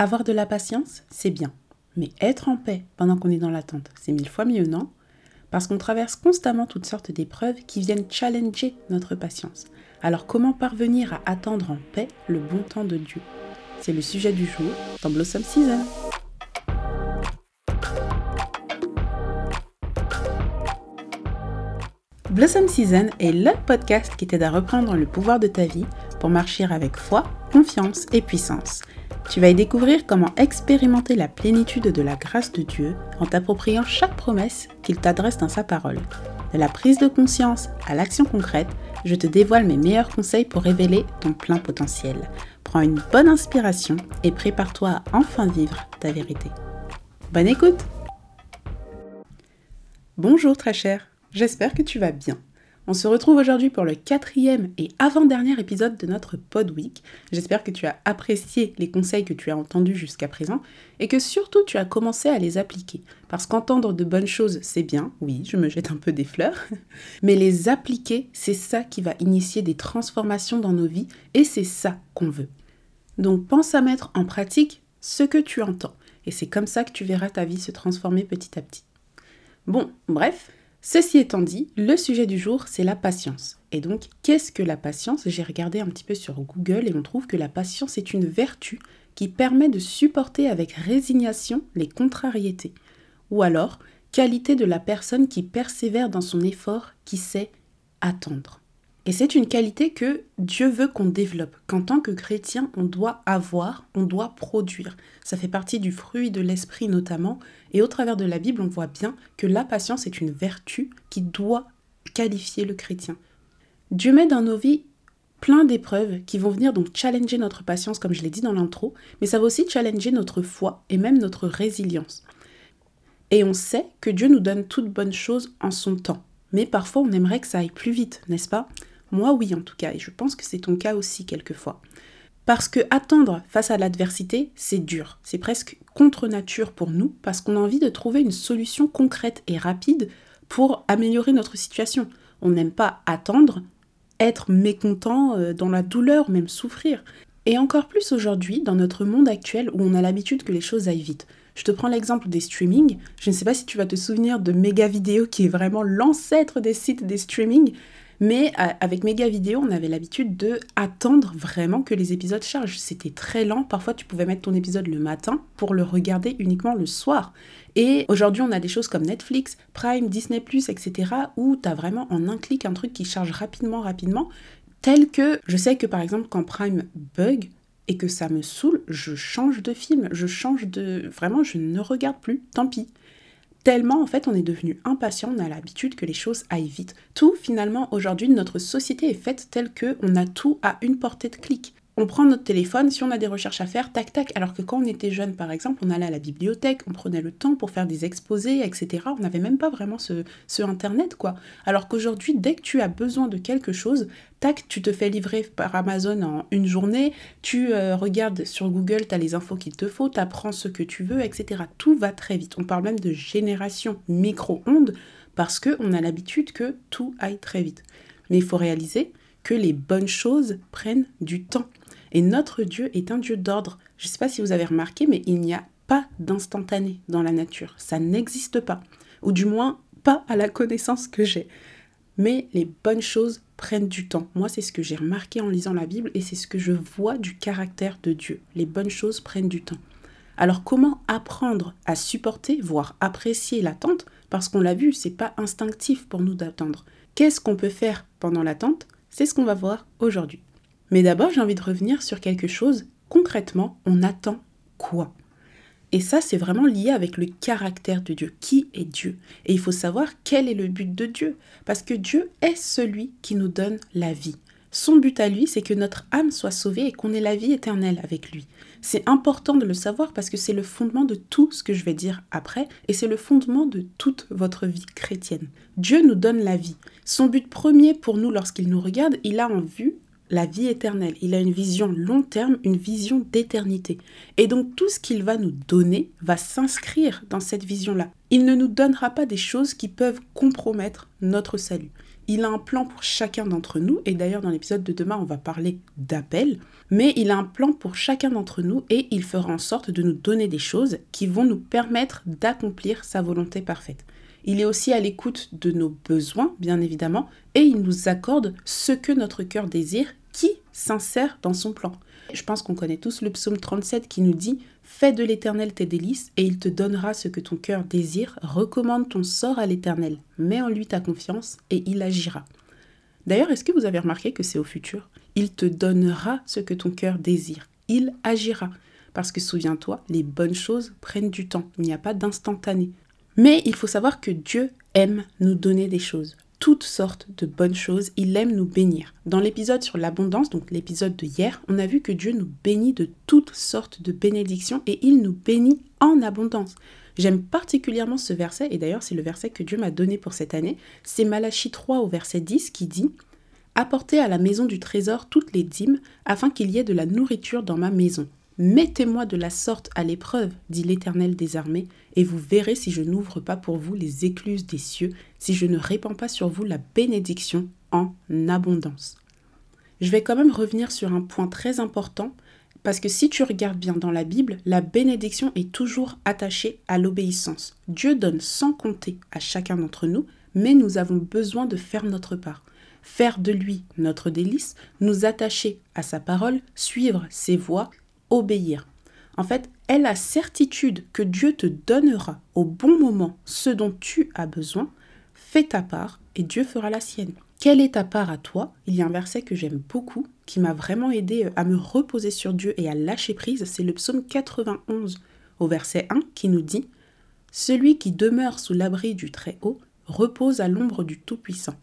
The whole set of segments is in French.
Avoir de la patience, c'est bien. Mais être en paix pendant qu'on est dans l'attente, c'est mille fois mieux, non? Parce qu'on traverse constamment toutes sortes d'épreuves qui viennent challenger notre patience. Alors comment parvenir à attendre en paix le bon temps de Dieu? C'est le sujet du jour dans Blossom Season. Blossom Season est le podcast qui t'aide à reprendre le pouvoir de ta vie pour marcher avec foi, confiance et puissance. Tu vas y découvrir comment expérimenter la plénitude de la grâce de Dieu en t'appropriant chaque promesse qu'il t'adresse dans sa parole. De la prise de conscience à l'action concrète, je te dévoile mes meilleurs conseils pour révéler ton plein potentiel. Prends une bonne inspiration et prépare-toi à enfin vivre ta vérité. Bonne écoute Bonjour très cher, j'espère que tu vas bien. On se retrouve aujourd'hui pour le quatrième et avant-dernier épisode de notre Pod Week. J'espère que tu as apprécié les conseils que tu as entendus jusqu'à présent et que surtout tu as commencé à les appliquer. Parce qu'entendre de bonnes choses, c'est bien, oui, je me jette un peu des fleurs, mais les appliquer, c'est ça qui va initier des transformations dans nos vies et c'est ça qu'on veut. Donc pense à mettre en pratique ce que tu entends et c'est comme ça que tu verras ta vie se transformer petit à petit. Bon, bref, Ceci étant dit, le sujet du jour, c'est la patience. Et donc, qu'est-ce que la patience? J'ai regardé un petit peu sur Google et on trouve que la patience est une vertu qui permet de supporter avec résignation les contrariétés. Ou alors, qualité de la personne qui persévère dans son effort, qui sait attendre. Et c'est une qualité que Dieu veut qu'on développe, qu'en tant que chrétien, on doit avoir, on doit produire. Ça fait partie du fruit de l'esprit notamment, et au travers de la Bible, on voit bien que la patience est une vertu qui doit qualifier le chrétien. Dieu met dans nos vies plein d'épreuves qui vont venir donc challenger notre patience, comme je l'ai dit dans l'intro, mais ça va aussi challenger notre foi et même notre résilience. Et on sait que Dieu nous donne toutes bonnes choses en son temps. Mais parfois, on aimerait que ça aille plus vite, n'est-ce pas? Moi, oui, en tout cas, et je pense que c'est ton cas aussi quelquefois. Parce que attendre face à l'adversité, c'est dur. C'est presque contre nature pour nous, parce qu'on a envie de trouver une solution concrète et rapide pour améliorer notre situation. On n'aime pas attendre, être mécontent euh, dans la douleur, même souffrir. Et encore plus aujourd'hui, dans notre monde actuel où on a l'habitude que les choses aillent vite. Je te prends l'exemple des streamings. Je ne sais pas si tu vas te souvenir de Mega Vidéo, qui est vraiment l'ancêtre des sites des streamings. Mais euh, avec Méga Vidéo, on avait l'habitude de attendre vraiment que les épisodes chargent. C'était très lent. Parfois, tu pouvais mettre ton épisode le matin pour le regarder uniquement le soir. Et aujourd'hui, on a des choses comme Netflix, Prime, Disney, etc., où tu as vraiment en un clic un truc qui charge rapidement, rapidement. Tel que, je sais que par exemple, quand Prime bug, et que ça me saoule, je change de film, je change de... Vraiment, je ne regarde plus, tant pis. Tellement en fait on est devenu impatient, on a l'habitude que les choses aillent vite. Tout finalement aujourd'hui notre société est faite telle que on a tout à une portée de clic on prend notre téléphone, si on a des recherches à faire, tac tac. Alors que quand on était jeune, par exemple, on allait à la bibliothèque, on prenait le temps pour faire des exposés, etc. On n'avait même pas vraiment ce, internet, quoi. Alors qu'aujourd'hui, dès que tu as besoin de quelque chose, tac, tu te fais livrer par Amazon en une journée, tu euh, regardes sur Google, tu as les infos qu'il te faut, tu apprends ce que tu veux, etc. Tout va très vite. On parle même de génération micro-ondes parce qu'on a l'habitude que tout aille très vite. Mais il faut réaliser que les bonnes choses prennent du temps. Et notre Dieu est un Dieu d'ordre. Je ne sais pas si vous avez remarqué, mais il n'y a pas d'instantané dans la nature. Ça n'existe pas. Ou du moins, pas à la connaissance que j'ai. Mais les bonnes choses prennent du temps. Moi, c'est ce que j'ai remarqué en lisant la Bible et c'est ce que je vois du caractère de Dieu. Les bonnes choses prennent du temps. Alors comment apprendre à supporter, voire apprécier l'attente Parce qu'on l'a vu, c'est pas instinctif pour nous d'attendre. Qu'est-ce qu'on peut faire pendant l'attente C'est ce qu'on va voir aujourd'hui. Mais d'abord, j'ai envie de revenir sur quelque chose. Concrètement, on attend quoi? Et ça, c'est vraiment lié avec le caractère de Dieu. Qui est Dieu? Et il faut savoir quel est le but de Dieu. Parce que Dieu est celui qui nous donne la vie. Son but à lui, c'est que notre âme soit sauvée et qu'on ait la vie éternelle avec lui. C'est important de le savoir parce que c'est le fondement de tout ce que je vais dire après et c'est le fondement de toute votre vie chrétienne. Dieu nous donne la vie. Son but premier pour nous lorsqu'il nous regarde, il a en vue la vie éternelle. Il a une vision long terme, une vision d'éternité. Et donc tout ce qu'il va nous donner va s'inscrire dans cette vision-là. Il ne nous donnera pas des choses qui peuvent compromettre notre salut. Il a un plan pour chacun d'entre nous, et d'ailleurs dans l'épisode de demain, on va parler d'appel, mais il a un plan pour chacun d'entre nous et il fera en sorte de nous donner des choses qui vont nous permettre d'accomplir sa volonté parfaite. Il est aussi à l'écoute de nos besoins, bien évidemment, et il nous accorde ce que notre cœur désire qui s'insère dans son plan. Je pense qu'on connaît tous le psaume 37 qui nous dit Fais de l'Éternel tes délices et il te donnera ce que ton cœur désire. Recommande ton sort à l'Éternel. Mets en lui ta confiance et il agira. D'ailleurs, est-ce que vous avez remarqué que c'est au futur? Il te donnera ce que ton cœur désire. Il agira. Parce que souviens-toi, les bonnes choses prennent du temps. Il n'y a pas d'instantané. Mais il faut savoir que Dieu aime nous donner des choses toutes sortes de bonnes choses, il aime nous bénir. Dans l'épisode sur l'abondance, donc l'épisode de hier, on a vu que Dieu nous bénit de toutes sortes de bénédictions et il nous bénit en abondance. J'aime particulièrement ce verset, et d'ailleurs c'est le verset que Dieu m'a donné pour cette année, c'est Malachie 3 au verset 10 qui dit Apportez à la maison du trésor toutes les dîmes, afin qu'il y ait de la nourriture dans ma maison. Mettez-moi de la sorte à l'épreuve, dit l'Éternel des armées, et vous verrez si je n'ouvre pas pour vous les écluses des cieux, si je ne répands pas sur vous la bénédiction en abondance. Je vais quand même revenir sur un point très important, parce que si tu regardes bien dans la Bible, la bénédiction est toujours attachée à l'obéissance. Dieu donne sans compter à chacun d'entre nous, mais nous avons besoin de faire notre part faire de lui notre délice, nous attacher à sa parole, suivre ses voies obéir. En fait, est la certitude que Dieu te donnera au bon moment ce dont tu as besoin, fais ta part et Dieu fera la sienne. Quelle est ta part à toi? Il y a un verset que j'aime beaucoup, qui m'a vraiment aidé euh, à me reposer sur Dieu et à lâcher prise, c'est le psaume 91 au verset 1 qui nous dit Celui qui demeure sous l'abri du Très-Haut repose à l'ombre du Tout-Puissant.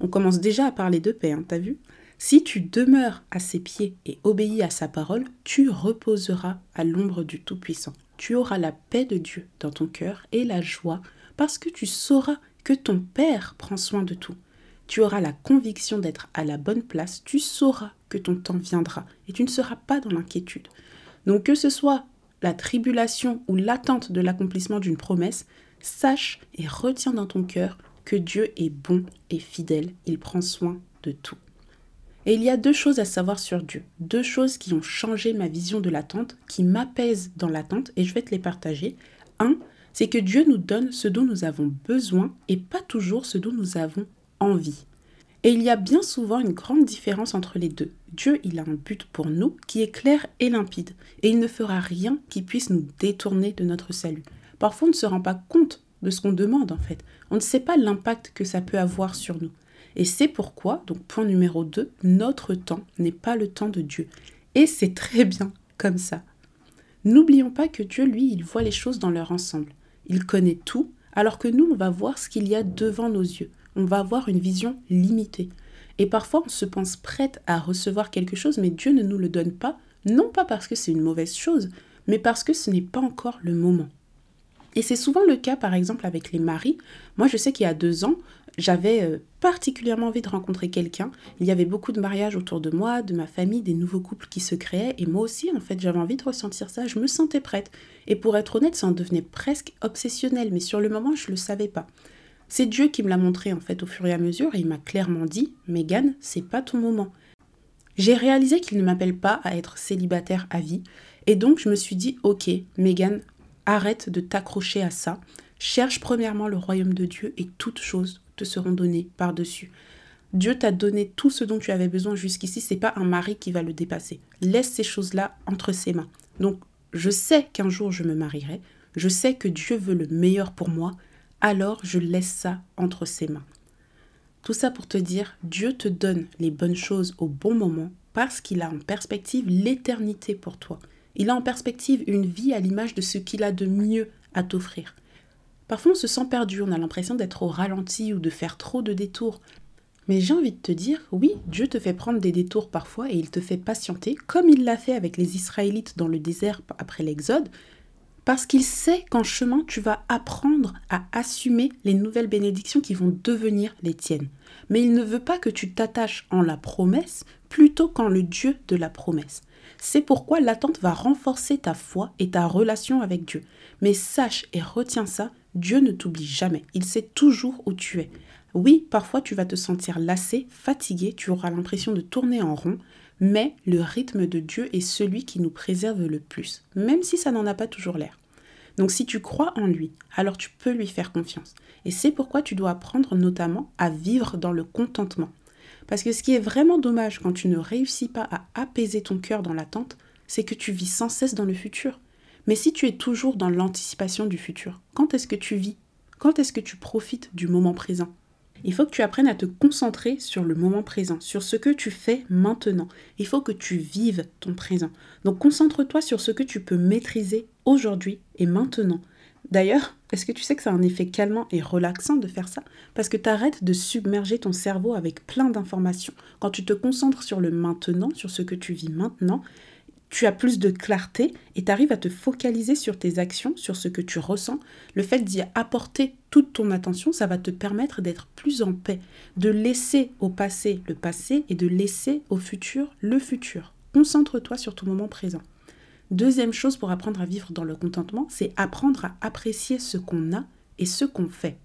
On commence déjà à parler de paix, hein, t'as vu? Si tu demeures à ses pieds et obéis à sa parole, tu reposeras à l'ombre du Tout-Puissant. Tu auras la paix de Dieu dans ton cœur et la joie parce que tu sauras que ton Père prend soin de tout. Tu auras la conviction d'être à la bonne place, tu sauras que ton temps viendra et tu ne seras pas dans l'inquiétude. Donc que ce soit la tribulation ou l'attente de l'accomplissement d'une promesse, sache et retiens dans ton cœur que Dieu est bon et fidèle, il prend soin de tout. Et il y a deux choses à savoir sur Dieu, deux choses qui ont changé ma vision de l'attente, qui m'apaisent dans l'attente, et je vais te les partager. Un, c'est que Dieu nous donne ce dont nous avons besoin et pas toujours ce dont nous avons envie. Et il y a bien souvent une grande différence entre les deux. Dieu, il a un but pour nous qui est clair et limpide, et il ne fera rien qui puisse nous détourner de notre salut. Parfois, on ne se rend pas compte de ce qu'on demande en fait. On ne sait pas l'impact que ça peut avoir sur nous. Et c'est pourquoi, donc point numéro 2, notre temps n'est pas le temps de Dieu. Et c'est très bien comme ça. N'oublions pas que Dieu, lui, il voit les choses dans leur ensemble. Il connaît tout, alors que nous, on va voir ce qu'il y a devant nos yeux. On va avoir une vision limitée. Et parfois, on se pense prête à recevoir quelque chose, mais Dieu ne nous le donne pas, non pas parce que c'est une mauvaise chose, mais parce que ce n'est pas encore le moment. Et c'est souvent le cas, par exemple, avec les maris. Moi, je sais qu'il y a deux ans, j'avais euh, particulièrement envie de rencontrer quelqu'un. Il y avait beaucoup de mariages autour de moi, de ma famille, des nouveaux couples qui se créaient. Et moi aussi, en fait, j'avais envie de ressentir ça. Je me sentais prête. Et pour être honnête, ça en devenait presque obsessionnel. Mais sur le moment, je ne le savais pas. C'est Dieu qui me l'a montré, en fait, au fur et à mesure. Et il m'a clairement dit Megan, c'est pas ton moment. J'ai réalisé qu'il ne m'appelle pas à être célibataire à vie. Et donc, je me suis dit Ok, Megan, arrête de t'accrocher à ça. Cherche premièrement le royaume de Dieu et toutes choses seront données par-dessus. Dieu t'a donné tout ce dont tu avais besoin jusqu'ici, c'est pas un mari qui va le dépasser. Laisse ces choses-là entre ses mains. Donc, je sais qu'un jour je me marierai, je sais que Dieu veut le meilleur pour moi, alors je laisse ça entre ses mains. Tout ça pour te dire, Dieu te donne les bonnes choses au bon moment parce qu'il a en perspective l'éternité pour toi. Il a en perspective une vie à l'image de ce qu'il a de mieux à t'offrir. Parfois on se sent perdu, on a l'impression d'être au ralenti ou de faire trop de détours. Mais j'ai envie de te dire, oui, Dieu te fait prendre des détours parfois et il te fait patienter, comme il l'a fait avec les Israélites dans le désert après l'Exode, parce qu'il sait qu'en chemin, tu vas apprendre à assumer les nouvelles bénédictions qui vont devenir les tiennes. Mais il ne veut pas que tu t'attaches en la promesse plutôt qu'en le Dieu de la promesse. C'est pourquoi l'attente va renforcer ta foi et ta relation avec Dieu. Mais sache et retiens ça, Dieu ne t'oublie jamais. Il sait toujours où tu es. Oui, parfois tu vas te sentir lassé, fatigué, tu auras l'impression de tourner en rond, mais le rythme de Dieu est celui qui nous préserve le plus, même si ça n'en a pas toujours l'air. Donc si tu crois en lui, alors tu peux lui faire confiance. Et c'est pourquoi tu dois apprendre notamment à vivre dans le contentement. Parce que ce qui est vraiment dommage quand tu ne réussis pas à apaiser ton cœur dans l'attente, c'est que tu vis sans cesse dans le futur. Mais si tu es toujours dans l'anticipation du futur, quand est-ce que tu vis? Quand est-ce que tu profites du moment présent? Il faut que tu apprennes à te concentrer sur le moment présent, sur ce que tu fais maintenant. Il faut que tu vives ton présent. Donc concentre-toi sur ce que tu peux maîtriser aujourd'hui et maintenant. D'ailleurs, est-ce que tu sais que ça a un effet calmant et relaxant de faire ça? Parce que tu arrêtes de submerger ton cerveau avec plein d'informations. Quand tu te concentres sur le maintenant, sur ce que tu vis maintenant, tu as plus de clarté et tu arrives à te focaliser sur tes actions, sur ce que tu ressens. Le fait d'y apporter toute ton attention, ça va te permettre d'être plus en paix, de laisser au passé le passé et de laisser au futur le futur. Concentre-toi sur ton moment présent. Deuxième chose pour apprendre à vivre dans le contentement, c'est apprendre à apprécier ce qu'on a et ce qu'on fait.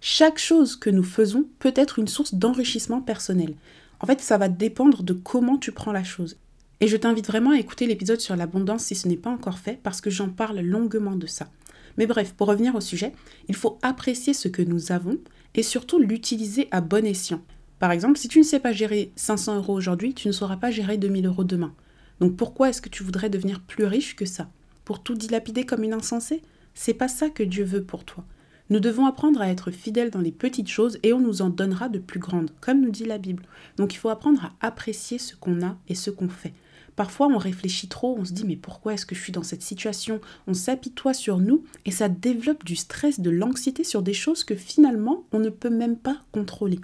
Chaque chose que nous faisons peut être une source d'enrichissement personnel. En fait, ça va dépendre de comment tu prends la chose. Et je t'invite vraiment à écouter l'épisode sur l'abondance si ce n'est pas encore fait, parce que j'en parle longuement de ça. Mais bref, pour revenir au sujet, il faut apprécier ce que nous avons et surtout l'utiliser à bon escient. Par exemple, si tu ne sais pas gérer 500 euros aujourd'hui, tu ne sauras pas gérer 2000 euros demain. Donc pourquoi est-ce que tu voudrais devenir plus riche que ça? Pour tout dilapider comme une insensée? C'est pas ça que Dieu veut pour toi. Nous devons apprendre à être fidèles dans les petites choses et on nous en donnera de plus grandes, comme nous dit la Bible. Donc il faut apprendre à apprécier ce qu'on a et ce qu'on fait. Parfois, on réfléchit trop, on se dit mais pourquoi est-ce que je suis dans cette situation? On s'apitoie sur nous et ça développe du stress, de l'anxiété sur des choses que finalement on ne peut même pas contrôler.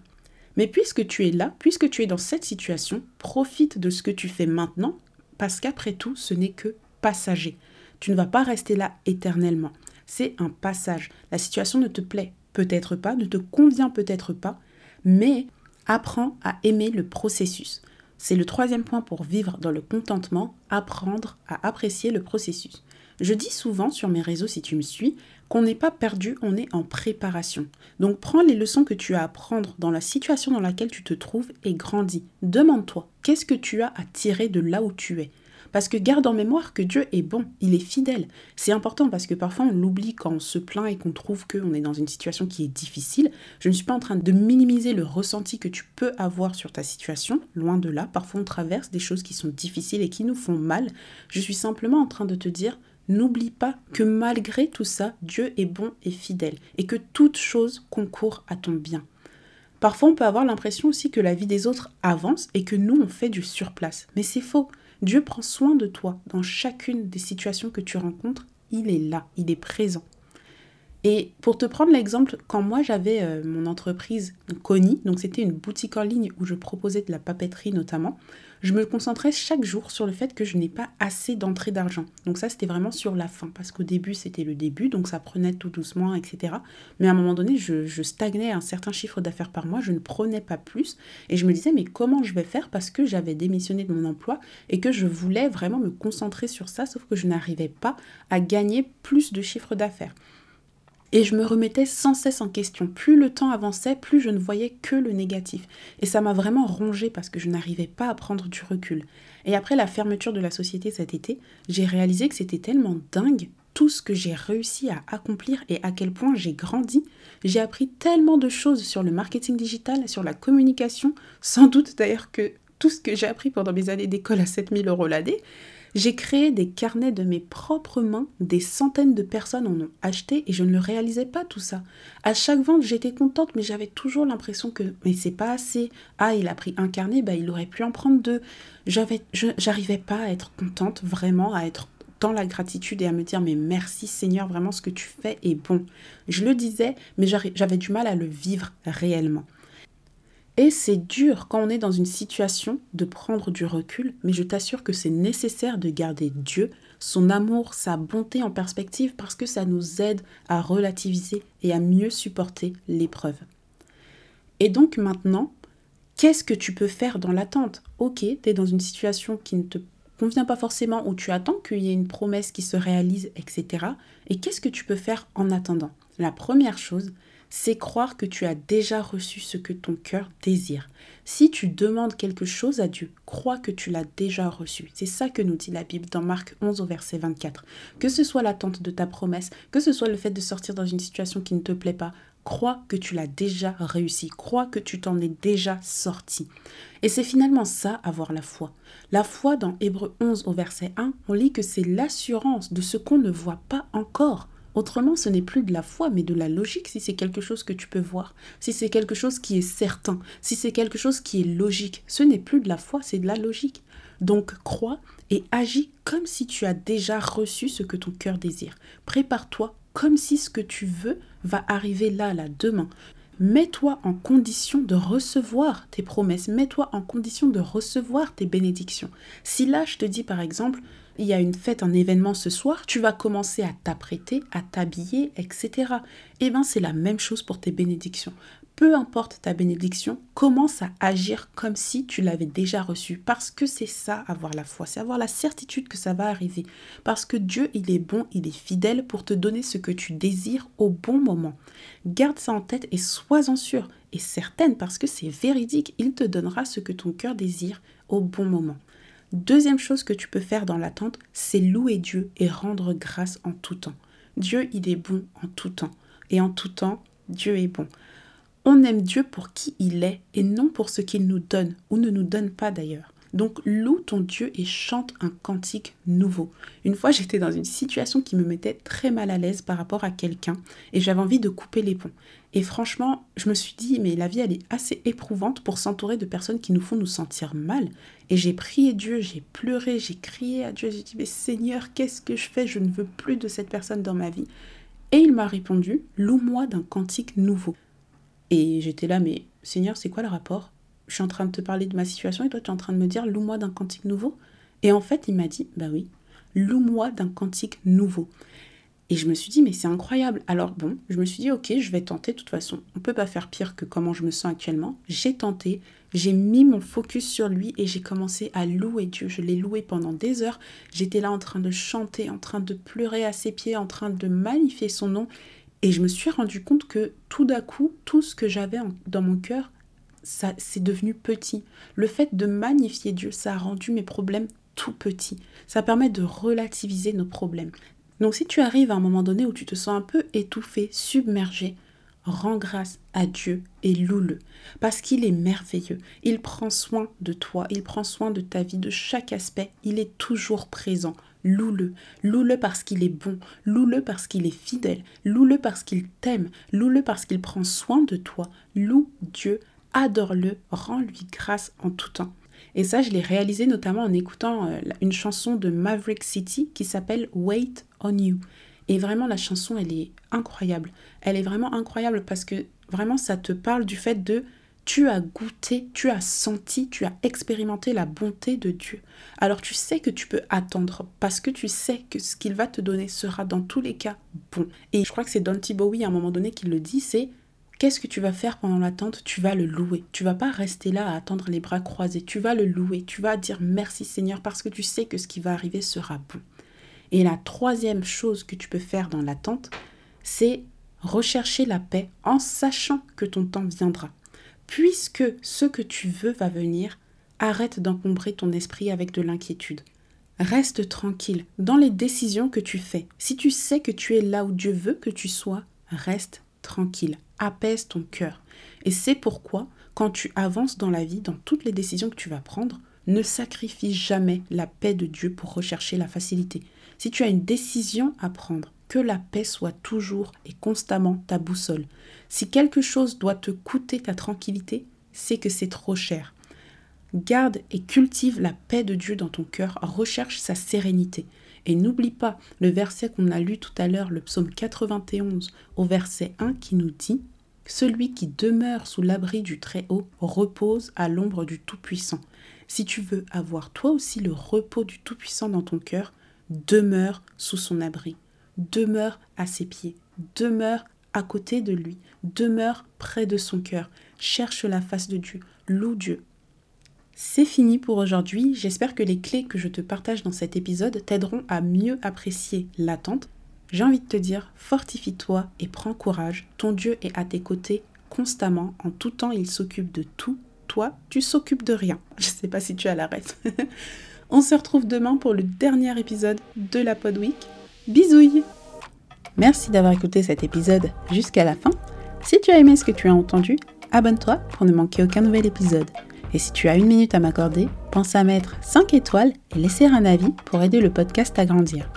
Mais puisque tu es là, puisque tu es dans cette situation, profite de ce que tu fais maintenant parce qu'après tout, ce n'est que passager. Tu ne vas pas rester là éternellement. C'est un passage. La situation ne te plaît peut-être pas, ne te convient peut-être pas, mais apprends à aimer le processus. C'est le troisième point pour vivre dans le contentement, apprendre à apprécier le processus. Je dis souvent sur mes réseaux, si tu me suis, qu'on n'est pas perdu, on est en préparation. Donc prends les leçons que tu as à prendre dans la situation dans laquelle tu te trouves et grandis. Demande-toi, qu'est-ce que tu as à tirer de là où tu es? Parce que garde en mémoire que Dieu est bon, il est fidèle. C'est important parce que parfois on l'oublie quand on se plaint et qu'on trouve qu'on est dans une situation qui est difficile. Je ne suis pas en train de minimiser le ressenti que tu peux avoir sur ta situation, loin de là. Parfois on traverse des choses qui sont difficiles et qui nous font mal. Je suis simplement en train de te dire, N'oublie pas que malgré tout ça, Dieu est bon et fidèle et que toute chose concourt à ton bien. Parfois, on peut avoir l'impression aussi que la vie des autres avance et que nous, on fait du surplace. Mais c'est faux. Dieu prend soin de toi dans chacune des situations que tu rencontres. Il est là, il est présent. Et pour te prendre l'exemple, quand moi j'avais euh, mon entreprise Connie, donc c'était une boutique en ligne où je proposais de la papeterie notamment, je me concentrais chaque jour sur le fait que je n'ai pas assez d'entrée d'argent. Donc ça, c'était vraiment sur la fin, parce qu'au début, c'était le début, donc ça prenait tout doucement, etc. Mais à un moment donné, je, stagnais à un certain chiffre d'affaires par mois, je ne prenais pas plus, et je me disais, mais comment je vais faire parce que j'avais démissionné de mon emploi et que je voulais vraiment me concentrer sur ça, sauf que je n'arrivais pas à gagner plus de chiffre d'affaires. Et je me remettais sans cesse en question. Plus le temps avançait, plus je ne voyais que le négatif. Et ça m'a vraiment rongé parce que je n'arrivais pas à prendre du recul. Et après la fermeture de la société cet été, j'ai réalisé que c'était tellement dingue tout ce que j'ai réussi à accomplir et à quel point j'ai grandi. J'ai appris tellement de choses sur le marketing digital, sur la communication, sans doute d'ailleurs que tout ce que j'ai appris pendant mes années d'école à 7000 euros l'année, j'ai créé des carnets de mes propres mains, des centaines de personnes en ont acheté et je ne le réalisais pas tout ça. À chaque vente, j'étais contente, mais j'avais toujours l'impression que mais c'est pas assez. Ah, il a pris un carnet, bah il aurait pu en prendre deux. J'arrivais pas à être contente vraiment, à être dans la gratitude et à me dire mais merci Seigneur, vraiment ce que tu fais est bon. Je le disais, mais j'avais du mal à le vivre réellement. Et c'est dur quand on est dans une situation de prendre du recul, mais je t'assure que c'est nécessaire de garder Dieu, son amour, sa bonté en perspective parce que ça nous aide à relativiser et à mieux supporter l'épreuve. Et donc maintenant, qu'est-ce que tu peux faire dans l'attente? Ok, tu es dans une situation qui ne te convient pas forcément, où tu attends qu'il y ait une promesse qui se réalise, etc. Et qu'est-ce que tu peux faire en attendant? La première chose, c'est croire que tu as déjà reçu ce que ton cœur désire. Si tu demandes quelque chose à Dieu, crois que tu l'as déjà reçu. C'est ça que nous dit la Bible dans Marc 11 au verset 24. Que ce soit l'attente de ta promesse, que ce soit le fait de sortir dans une situation qui ne te plaît pas, crois que tu l'as déjà réussi, crois que tu t'en es déjà sorti. Et c'est finalement ça, avoir la foi. La foi, dans Hébreu 11 au verset 1, on lit que c'est l'assurance de ce qu'on ne voit pas encore. Autrement, ce n'est plus de la foi, mais de la logique si c'est quelque chose que tu peux voir, si c'est quelque chose qui est certain, si c'est quelque chose qui est logique. Ce n'est plus de la foi, c'est de la logique. Donc crois et agis comme si tu as déjà reçu ce que ton cœur désire. Prépare-toi comme si ce que tu veux va arriver là, là, demain. Mets-toi en condition de recevoir tes promesses, mets-toi en condition de recevoir tes bénédictions. Si là, je te dis par exemple, il y a une fête, un événement ce soir, tu vas commencer à t'apprêter, à t'habiller, etc. Eh bien, c'est la même chose pour tes bénédictions peu importe ta bénédiction, commence à agir comme si tu l'avais déjà reçue. Parce que c'est ça, avoir la foi, c'est avoir la certitude que ça va arriver. Parce que Dieu, il est bon, il est fidèle pour te donner ce que tu désires au bon moment. Garde ça en tête et sois-en sûr et certaine parce que c'est véridique, il te donnera ce que ton cœur désire au bon moment. Deuxième chose que tu peux faire dans l'attente, c'est louer Dieu et rendre grâce en tout temps. Dieu, il est bon en tout temps. Et en tout temps, Dieu est bon. On aime Dieu pour qui il est et non pour ce qu'il nous donne ou ne nous donne pas d'ailleurs. Donc loue ton Dieu et chante un cantique nouveau. Une fois j'étais dans une situation qui me mettait très mal à l'aise par rapport à quelqu'un et j'avais envie de couper les ponts. Et franchement, je me suis dit mais la vie elle est assez éprouvante pour s'entourer de personnes qui nous font nous sentir mal. Et j'ai prié Dieu, j'ai pleuré, j'ai crié à Dieu, j'ai dit mais Seigneur qu'est-ce que je fais? Je ne veux plus de cette personne dans ma vie. Et il m'a répondu, loue-moi d'un cantique nouveau. Et j'étais là, mais Seigneur, c'est quoi le rapport? Je suis en train de te parler de ma situation et toi, tu es en train de me dire, loue-moi d'un cantique nouveau. Et en fait, il m'a dit, bah oui, loue-moi d'un cantique nouveau. Et je me suis dit, mais c'est incroyable. Alors bon, je me suis dit, ok, je vais tenter de toute façon. On peut pas faire pire que comment je me sens actuellement. J'ai tenté, j'ai mis mon focus sur lui et j'ai commencé à louer Dieu. Je l'ai loué pendant des heures. J'étais là en train de chanter, en train de pleurer à ses pieds, en train de magnifier son nom. Et je me suis rendu compte que tout d'un coup, tout ce que j'avais dans mon cœur, ça c'est devenu petit. Le fait de magnifier Dieu, ça a rendu mes problèmes tout petits. Ça permet de relativiser nos problèmes. Donc si tu arrives à un moment donné où tu te sens un peu étouffé, submergé, rends grâce à Dieu et loue-le. Parce qu'il est merveilleux. Il prend soin de toi, il prend soin de ta vie, de chaque aspect. Il est toujours présent. Loue-le. Loue-le parce qu'il est bon. Loue-le parce qu'il est fidèle. Loue-le parce qu'il t'aime. Loue-le parce qu'il prend soin de toi. Loue Dieu. Adore-le. Rends-lui grâce en tout temps. Et ça, je l'ai réalisé notamment en écoutant euh, une chanson de Maverick City qui s'appelle Wait on You. Et vraiment, la chanson, elle est incroyable. Elle est vraiment incroyable parce que vraiment, ça te parle du fait de tu as goûté, tu as senti, tu as expérimenté la bonté de Dieu. Alors tu sais que tu peux attendre parce que tu sais que ce qu'il va te donner sera dans tous les cas bon. Et je crois que c'est Dante Bowie à un moment donné qui le dit, c'est qu'est-ce que tu vas faire pendant l'attente Tu vas le louer. Tu vas pas rester là à attendre les bras croisés. Tu vas le louer. Tu vas dire merci Seigneur parce que tu sais que ce qui va arriver sera bon. Et la troisième chose que tu peux faire dans l'attente, c'est rechercher la paix en sachant que ton temps viendra. Puisque ce que tu veux va venir, arrête d'encombrer ton esprit avec de l'inquiétude. Reste tranquille dans les décisions que tu fais. Si tu sais que tu es là où Dieu veut que tu sois, reste tranquille. Apaise ton cœur. Et c'est pourquoi, quand tu avances dans la vie, dans toutes les décisions que tu vas prendre, ne sacrifie jamais la paix de Dieu pour rechercher la facilité. Si tu as une décision à prendre, que la paix soit toujours et constamment ta boussole. Si quelque chose doit te coûter ta tranquillité, c'est que c'est trop cher. Garde et cultive la paix de Dieu dans ton cœur, recherche sa sérénité. Et n'oublie pas le verset qu'on a lu tout à l'heure, le psaume 91 au verset 1 qui nous dit Celui qui demeure sous l'abri du Très-Haut repose à l'ombre du Tout-Puissant. Si tu veux avoir toi aussi le repos du Tout-Puissant dans ton cœur, demeure sous son abri. Demeure à ses pieds, demeure à côté de lui, demeure près de son cœur, cherche la face de Dieu, loue Dieu. C'est fini pour aujourd'hui, j'espère que les clés que je te partage dans cet épisode t'aideront à mieux apprécier l'attente. j'ai envie de te dire, fortifie-toi et prends courage. Ton Dieu est à tes côtés constamment. En tout temps, il s'occupe de tout. Toi, tu s'occupes de rien. Je sais pas si tu as la reste. On se retrouve demain pour le dernier épisode de la Pod Week. Bisouilles Merci d'avoir écouté cet épisode jusqu'à la fin. Si tu as aimé ce que tu as entendu, abonne-toi pour ne manquer aucun nouvel épisode. Et si tu as une minute à m'accorder, pense à mettre 5 étoiles et laisser un avis pour aider le podcast à grandir.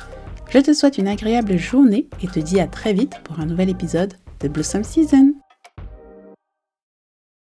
Je te souhaite une agréable journée et te dis à très vite pour un nouvel épisode de Blossom Season.